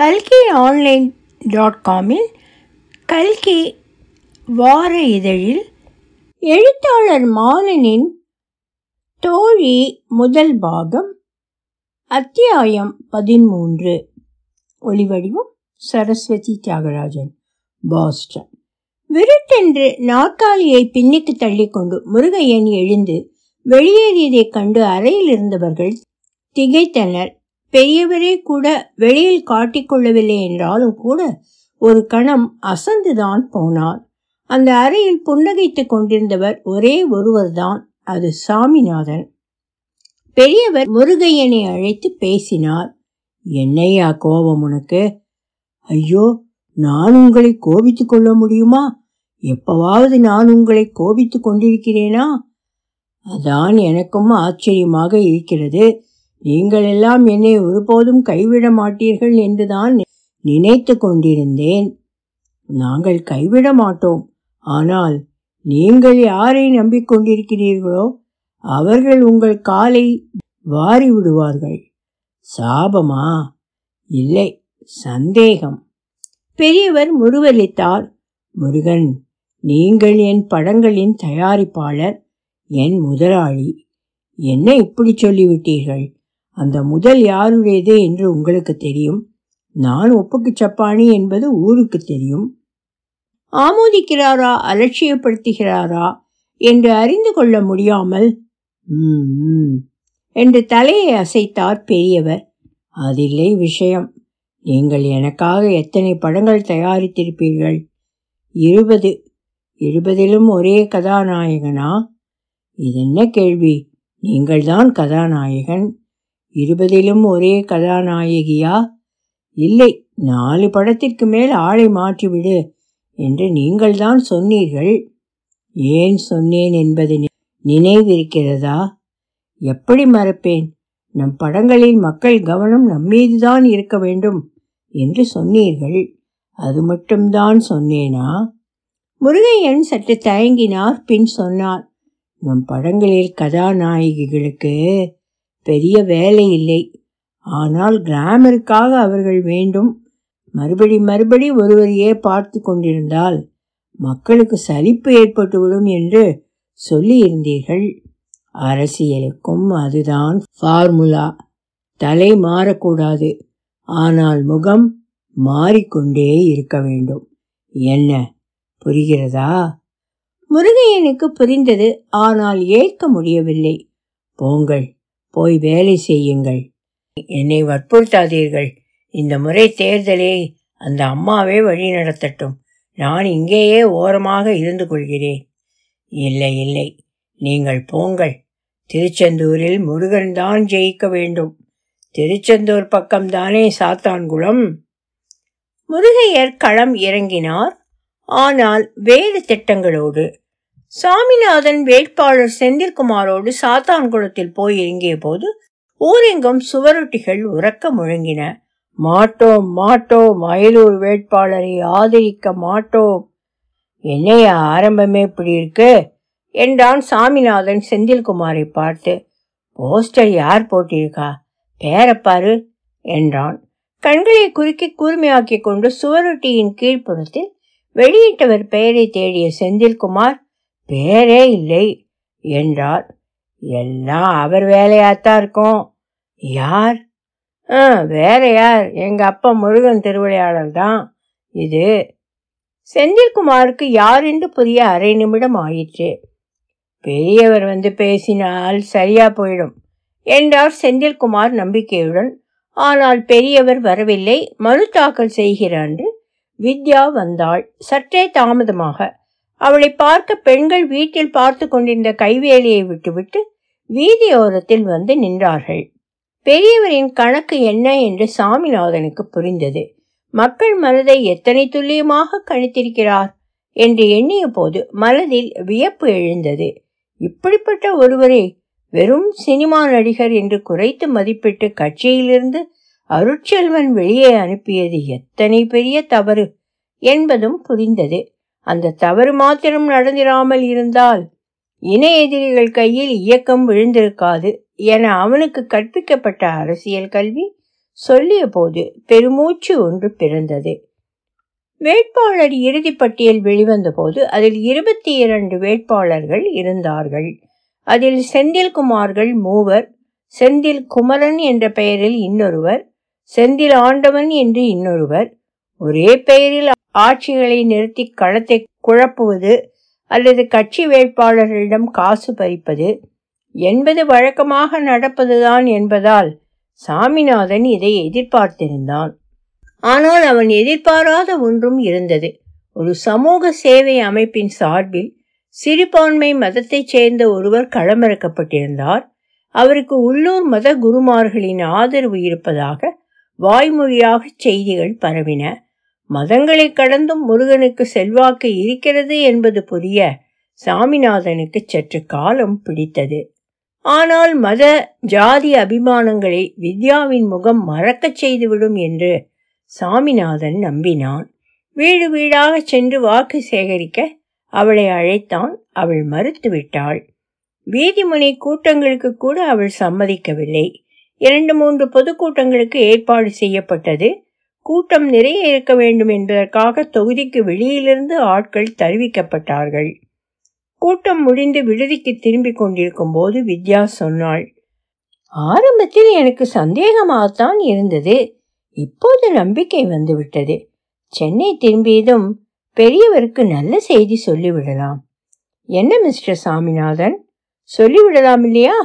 கல்கி online dot காமில் கல்கி வார இதழில் எழுத்தாளர் மாலனின் தோழி முதல் பாகம் அத்தியாயம் பதிமூன்று ஒளிவடிவம் சரஸ்வதி தியாகராஜன் பாஸ்டன். விருட்டென்று நாற்காலியை பின்னுக்கு தள்ளிக்கொண்டு முருகையன் எழுந்து வெளியேறியதைக் கண்டு அறையில் இருந்தவர்கள் திகைத்தனர். பெரியவரே கூட வெளியில் காட்டிக்கொள்ளவில்லை என்றாலும் கூட ஒரு கணம் அசந்துதான் போனார். அந்த அறையில் புன்னகைத்துக் கொண்டிருந்தவர் ஒரே ஒருவர்தான் அது சாமிநாதன். பெரியவர் முருகையனை அழைத்து பேசினார். என்னையா கோபம் உனக்கு? ஐயோ நான் உங்களை கோபித்துக் கொள்ள முடியுமா? எப்பவாவது நான் உங்களை கோபித்துக் கொண்டிருக்கிறேனா? அதான் எனக்கும் ஆச்சரியமாக இருக்கிறது. நீங்கள் எல்லாம் என்னை ஒருபோதும் கைவிட மாட்டீர்கள் என்றுதான் நினைத்து கொண்டிருந்தேன். நாங்கள் கைவிட மாட்டோம். ஆனால் நீங்கள் யாரை நம்பிக்கொண்டிருக்கிறீர்களோ அவர்கள் உங்கள் காலை வாரி விடுவார்கள். சாபமா? இல்லை சந்தேகம். பெரியவர் முருவலித்தார் முருகன் நீங்கள் என் படங்களின் தயாரிப்பாளர் என் முதலாளி. என்ன இப்படி சொல்லிவிட்டீர்கள்? அந்த முதல் யாருடையது என்று உங்களுக்கு தெரியும். நான் ஒப்புக்கு சப்பானி என்பது ஊருக்கு தெரியும். ஆமோதிக்கிறாரா அலட்சியப்படுத்துகிறாரா என்று அறிந்து கொள்ள முடியாமல் ம் என்று தலையை அசைத்தார் பெரியவர். அதில்லை விஷயம். நீங்கள் எனக்காக எத்தனை படங்கள் தயாரித்திருப்பீர்கள்? இருபது. இருபதிலும் ஒரே கதாநாயகனா? இது என்ன கேள்வி? நீங்கள்தான் கதாநாயகன். இருபதிலும் ஒரே கதாநாயகியா? இல்லை நாலு படத்திற்கு மேல் ஆளை மாற்றிவிடு என்று நீங்கள்தான் சொன்னீர்கள். ஏன் சொன்னேன் என்பது நினைவிருக்கிறதா? எப்படி மறப்பேன்? நம் படங்களில் மக்கள் கவனம் நம்மீதுதான் இருக்க வேண்டும் என்று சொன்னீர்கள். அது மட்டும்தான் சொன்னேனா? முருகையன் சற்று தயங்கினார் பின் சொன்னார் நம் படங்களில் கதாநாயகிகளுக்கு பெரிய வேலை இல்லை. ஆனால் கிராமருக்காக அவர்கள் வேண்டும். மறுபடி மறுபடி ஒருவரையே பார்த்து கொண்டிருந்தால் மக்களுக்கு சலிப்பு ஏற்பட்டுவிடும் என்று சொல்லியிருந்தீர்கள். அரசியலுக்கும் அதுதான் ஃபார்முலா. தலை மாறக்கூடாது. ஆனால் முகம் மாறிக்கொண்டே இருக்க வேண்டும். என்ன? புரிகிறதா? முருகையனுக்கு புரிந்தது. ஆனால் ஏற்க முடியவில்லை. போங்கள். போய் வேலை செய்யுங்கள். என்னை வற்புறுத்தாதீர்கள். இந்த முறை தேர்தலே அந்த அம்மாவே வழி நடத்தட்டும். நான் இங்கேயே ஓரமாக இருந்து கொள்கிறேன். இல்லை இல்லை. நீங்கள் போங்கள். திருச்செந்தூரில் முருகன் தான் ஜெயிக்க வேண்டும். திருச்செந்தூர் பக்கம்தானே சாத்தான்குளம்? முருகையர் களம் இறங்கினார். ஆனால் வேறு திட்டங்களோடு சாமிநாதன் வேட்பாளர் செந்தில்குமாரோடு சாத்தான்குளத்தில் போய் இறங்கிய போது ஊரெங்கும் சுவரொட்டிகள் உறக்க முழங்கின. மாட்டோம் மாட்டோம் அயலூர் வேட்பாளரை ஆதரிக்க மாட்டோம். என்னையா ஆரம்பமே இப்படி இருக்கு? என்றான் சாமிநாதன் செந்தில்குமாரை பார்த்து. போஸ்டர் யார் போட்டிருக்கா? பேரப்பாரு என்றான். கண்களை குறுக்கி கூர்மையாக்கி கொண்டு சுவரொட்டியின் கீழ்ப்புறத்தில் வெளியிட்டவர் பெயரை தேடிய செந்தில்குமார் பேரே இல்லை என்றார். எல்லாம் அவர் வேலையாத்தான் இருக்கும். யார்? ஆ வேற யார்? எங்க அப்பா முருகன் திருவிளையாடல் தான். இது செந்தில்குமாருக்கு யார் என்று புரிய அரை நிமிடம் ஆயிற்று. பெரியவர் வந்து பேசினால் சரியா போயிடும் என்றார் செந்தில்குமார் நம்பிக்கையுடன். ஆனால் பெரியவர் வரவில்லை. மனு தாக்கல் செய்கிற அன்று வித்யா வந்தாள். சற்றே தாமதமாக அவளை பார்க்க பெண்கள் வீட்டில் பார்த்து கொண்டிருந்த கைவேலியை விட்டுவிட்டு வீதியோரத்தில் வந்து நின்றார்கள். பெரியவரின் கணக்கு என்ன என்று சாமிநாதனுக்கு புரிந்தது. மக்கள் மனதை எத்தனை துல்லியமாக கணித்திருக்கிறார் என்று எண்ணிய போது மனதில் வியப்பு எழுந்தது. இப்படிப்பட்ட ஒருவரை வெறும் சினிமா நடிகர் என்று குறைத்து மதிப்பிட்டு கட்சியிலிருந்து அருட்செல்வன் வெளியே அனுப்பியது எத்தனை பெரிய தவறு என்பதும் புரிந்தது. அந்த தவறு மாத்திரம் நடந்திராமல் இருந்தால் இன எதிரிகள் கையில் இயக்கம் விழுந்திருக்காது என அவனுக்கு கற்பிக்கப்பட்ட அரசியல் கல்வி சொல்லிய போது பெருமூச்சு ஒன்று பிறந்தது. வேட்பாளர் இறுதி பட்டியல் வெளிவந்த போது அதில் இருபத்தி இரண்டு வேட்பாளர்கள் இருந்தார்கள். அதில் செந்தில்குமார்கள் மூவர் செந்தில் குமரன் என்ற பெயரில் இன்னொருவர் செந்தில் ஆண்டவன் என்று இன்னொருவர் ஒரே பெயரில் ஆட்சிகளை நிறுத்தி களத்தை குழப்புவது அல்லது கட்சி வேட்பாளர்களிடம் காசு பறிப்பது என்பது வழக்கமாக நடப்பதுதான் என்பதால் சாமிநாதன் இதை எதிர்பார்த்திருந்தான். ஆனால் அவன் எதிர்பாராத ஒன்றும் இருந்தது. ஒரு சமூக சேவை அமைப்பின் சார்பில் சிறுபான்மை மதத்தைச் சேர்ந்த ஒருவர் களமிறக்கப்பட்டிருந்தார். அவருக்கு உள்ளூர் மத குருமார்களின் ஆதரவு இருப்பதாக வாய்மொழியாக செய்திகள் பரவின. மதங்களை கடந்தும் முருகனுக்கு செல்வாக்கு இருக்கிறது என்பது புரிய சாமிநாதனுக்கு சற்று காலம் பிடித்தது. ஆனால் மத ஜாதி அபிமானங்களை வித்யாவின் முகம் மறக்கச் செய்துவிடும் என்று சாமிநாதன் நம்பினான். வீடு வீடாக சென்று வாக்கு சேகரிக்க அவளை அழைத்தான். அவள் மறுத்துவிட்டாள். வீதிமுனை கூட்டங்களுக்கு கூட அவள் சம்மதிக்கவில்லை. இரண்டு மூன்று பொதுக்கூட்டங்களுக்கு ஏற்பாடு செய்யப்பட்டது. கூட்டம் நிறைய இருக்க வேண்டும் என்பதற்காக தொகுதிக்கு வெளியிலிருந்து ஆட்கள் தருவிக்கப்பட்டார்கள். கூட்டம் முடிந்து விடுதிக்கு திரும்பிக் கொண்டிருக்கும் போது வித்யா சொன்னாள் ஆரம்பத்தில் எனக்கு சந்தேகமாகத்தான் இருந்தது. இப்போது நம்பிக்கை வந்துவிட்டது. சென்னை திரும்பியதும் பெரியவருக்கு நல்ல செய்தி சொல்லிவிடலாம். என்ன மிஸ்டர் சாமிநாதன்? சொல்லிவிடலாம் இல்லையா?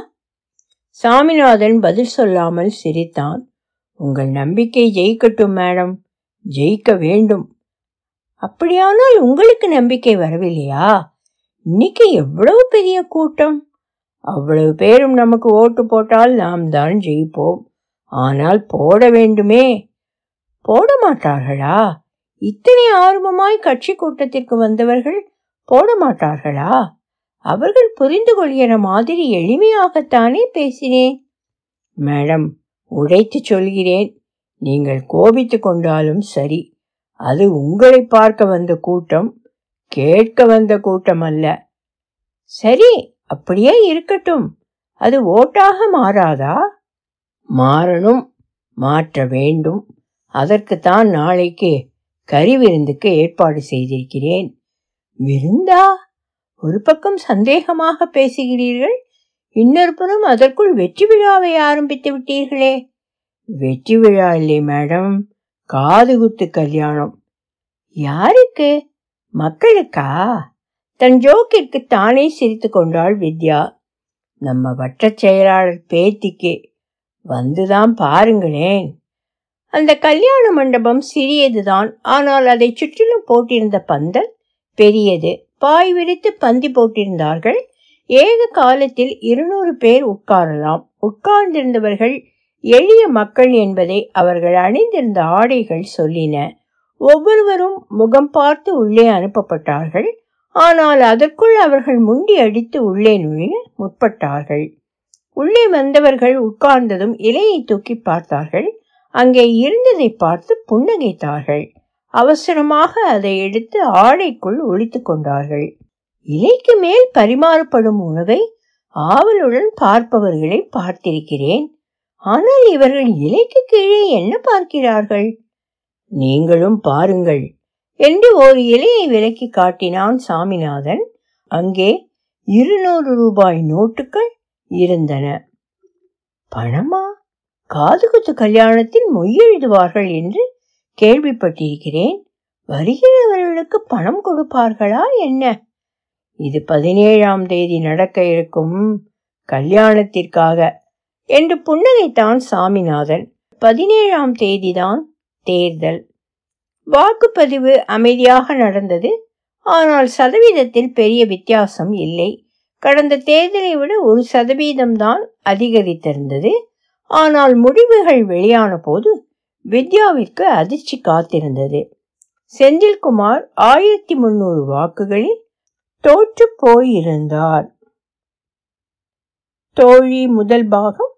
சாமிநாதன் பதில் சொல்லாமல் சிரித்தான். உங்கள் நம்பிக்கை ஜெயிக்கட்டும் மேடம். ஜெயிக்க வேண்டும். அப்படியானால் உங்களுக்கு நம்பிக்கை வரவில்லையா? இன்னைக்கு எவ்வளவு பெரிய கூட்டம். அவ்வளவு பேரும் நமக்கு ஓட்டு போட்டால் நாம் தான் ஜெயிப்போம். ஆனால் போட வேண்டுமே. போட மாட்டார்களா? இத்தனை ஆர்வமாய் கட்சி கூட்டத்திற்கு வந்தவர்கள் போட மாட்டார்களா? அவர்கள் புரிந்து கொள்கிற மாதிரி எளிமையாகத்தானே பேசினேன். மேடம் உழைத்து சொல்கிறேன். நீங்கள் கோபித்து கொண்டாலும் சரி. அது உங்களை பார்க்க வந்த கூட்டம் கேட்க வந்த கூட்டம் அல்ல. சரி அப்படியே இருக்கட்டும். அது ஓட்டாக மாறாதா? மாறணும் மாற்ற வேண்டும். அதற்குத்தான் நாளைக்கு கறி விருந்துக்கு ஏற்பாடு செய்திருக்கிறேன். விருந்தா? ஒரு பக்கம் சந்தேகமாக பேசுகிறீர்கள்? இன்னொருபுறம் அதற்குள் வெற்றி விழாவை ஆரம்பித்து விட்டீர்களே. வெற்றி விழா இல்லை மேடம். காதுகுத்து கல்யாணம். யாருக்கு? மக்களுக்கா? தன் ஜோக்கிற்கு தானே சிரித்து கொண்டாள் வித்யா. நம்ம வட்டச் செயலாளர் பேத்திக்கு வந்துதான் பாருங்களேன். அந்த கல்யாண மண்டபம் சிறியதுதான். ஆனால் அதை சுற்றிலும் போட்டிருந்த பந்தல் பெரியது. பாய் விரித்து பந்தி போட்டிருந்தார்கள். ஏக காலத்தில் இருநூறு பேர் உட்காரலாம். உட்கார்ந்திருந்தவர்கள் எளிய மக்கள் என்பதை அவர்கள் அணிந்திருந்த ஆடைகள் சொல்லின. ஒவ்வொருவரும் முகம் பார்த்து உள்ளே அனுப்பப்பட்டார்கள். ஆனால் அதற்குள் அவர்கள் முண்டி அடித்து உள்ளே நுழைய முற்பட்டார்கள். உள்ளே வந்தவர்கள் உட்கார்ந்ததும் இலையை தூக்கி பார்த்தார்கள். அங்கே இருந்ததை பார்த்து புன்னகைத்தார்கள். அவசரமாக அதை எடுத்து ஆடைக்குள் ஒழித்து கொண்டார்கள். இலைக்கு மேல் பரிமாறப்படும் உணவை ஆவலுடன் பார்ப்பவர்களை பார்த்திருக்கிறேன். ஆனால் இவர்கள் இலைக்கு கீழே என்ன பார்க்கிறார்கள்? நீங்களும் பாருங்கள் என்று ஒரு இலையை விலக்கி காட்டினான் சாமிநாதன். அங்கே இருநூறு ரூபாய் நோட்டுகள் இருந்தன. பணமா? காதுகுத்து கல்யாணத்தில் மொய்யெழுதுவார்கள் என்று கேள்விப்பட்டிருக்கிறேன். வருகிறவர்களுக்கு பணம் கொடுப்பார்களா என்ன? இது பதினேழாம் தேதி நடக்க இருக்கும் கல்யாணத்திற்காக. என்று புன்னகைத்தான் சாமிநாதன். பதினேழாம் தேதிதான் தேர்தல். வாக்குப்பதிவு அமைதியாக நடந்தது. ஆனால் சதவீதத்தில் பெரிய வித்தியாசம் இல்லை. கடந்த தேர்தலை விட ஒரு சதவீதம்தான் அதிகரித்திருந்தது. ஆனால் முடிவுகள் வெளியான போது வித்யாவிற்கு அதிர்ச்சி காத்திருந்தது. செந்தில்குமார் ஆயிரத்தி முன்னூறு வாக்குகளில் தோற்று போயிருந்தார். தோழி முதல் பாகம்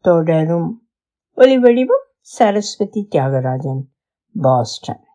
தொடரும். ஒலிவடிவம் சரஸ்வதி தியாகராஜன் பாஸ்டன்.